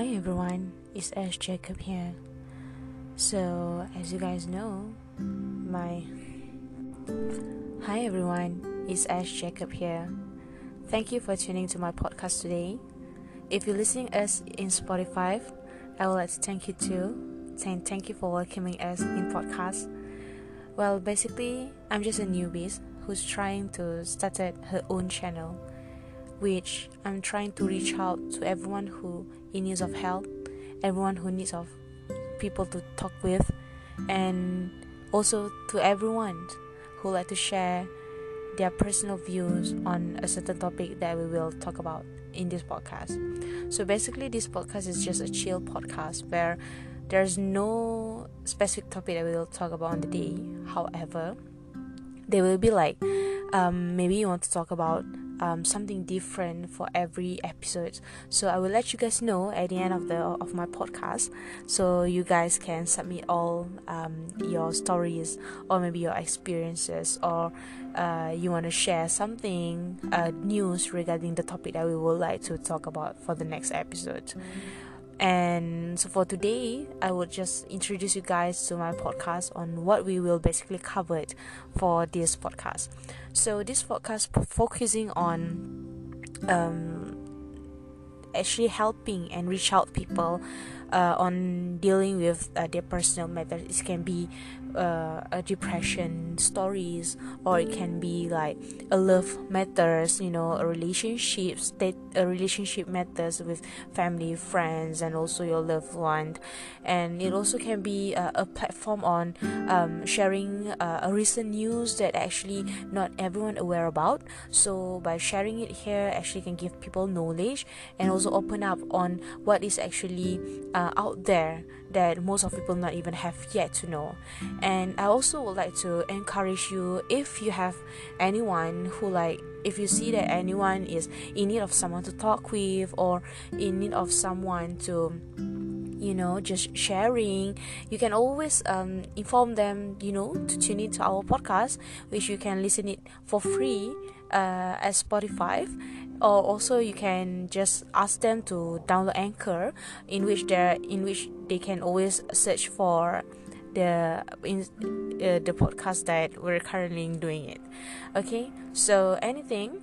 Hi everyone, it's Ash Jacob here. So, as you guys know, my Hi everyone, it's Ash Jacob here. Thank you for tuning to my podcast today. If you're listening us in Spotify, I would like to thank you too. Saying thank you for welcoming us in podcast. Well, basically, I'm just a newbie who's trying to start her own channel which I'm trying to reach out to everyone who in need of help, everyone who needs of people to talk with, and also to everyone who like to share their personal views on a certain topic that we will talk about in this podcast. So basically, this podcast is just a chill podcast where there's no specific topic that we will talk about on the day. However, there will be like um, maybe you want to talk about um, something different for every episode. So I will let you guys know at the end of the of my podcast, so you guys can submit all um, your stories or maybe your experiences or uh, you want to share something uh, news regarding the topic that we would like to talk about for the next episode. And so for today, I would just introduce you guys to my podcast on what we will basically cover for this podcast. So this podcast focusing on um, actually helping and reach out people uh, on dealing with uh, their personal matters. It can be uh, a depression stories, or it can be like a love matters, you know, a relationship state, a relationship matters with family, friends, and also your loved one. And it also can be uh, a platform on um, sharing uh, a recent news that actually not everyone aware about. So by sharing it here, actually can give people knowledge and also open up on what is actually uh, out there that most of people not even have yet to know. And i also would like to encourage you if you have anyone who like if you see that anyone is in need of someone to talk with or in need of someone to you know just sharing. You can always um, inform them you know to tune in to our podcast which you can listen it for free uh, at spotify. Or also you can just ask them to download anchor in which they in which they can always search for the in uh, the podcast that we're currently doing it. Okay? So anything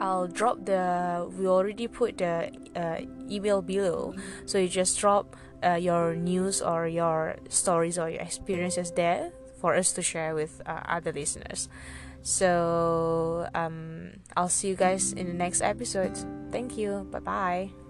I'll drop the we already put the uh, email below so you just drop uh, your news or your stories or your experiences there for us to share with uh, other listeners so um, I'll see you guys in the next episode. Thank you. Bye bye.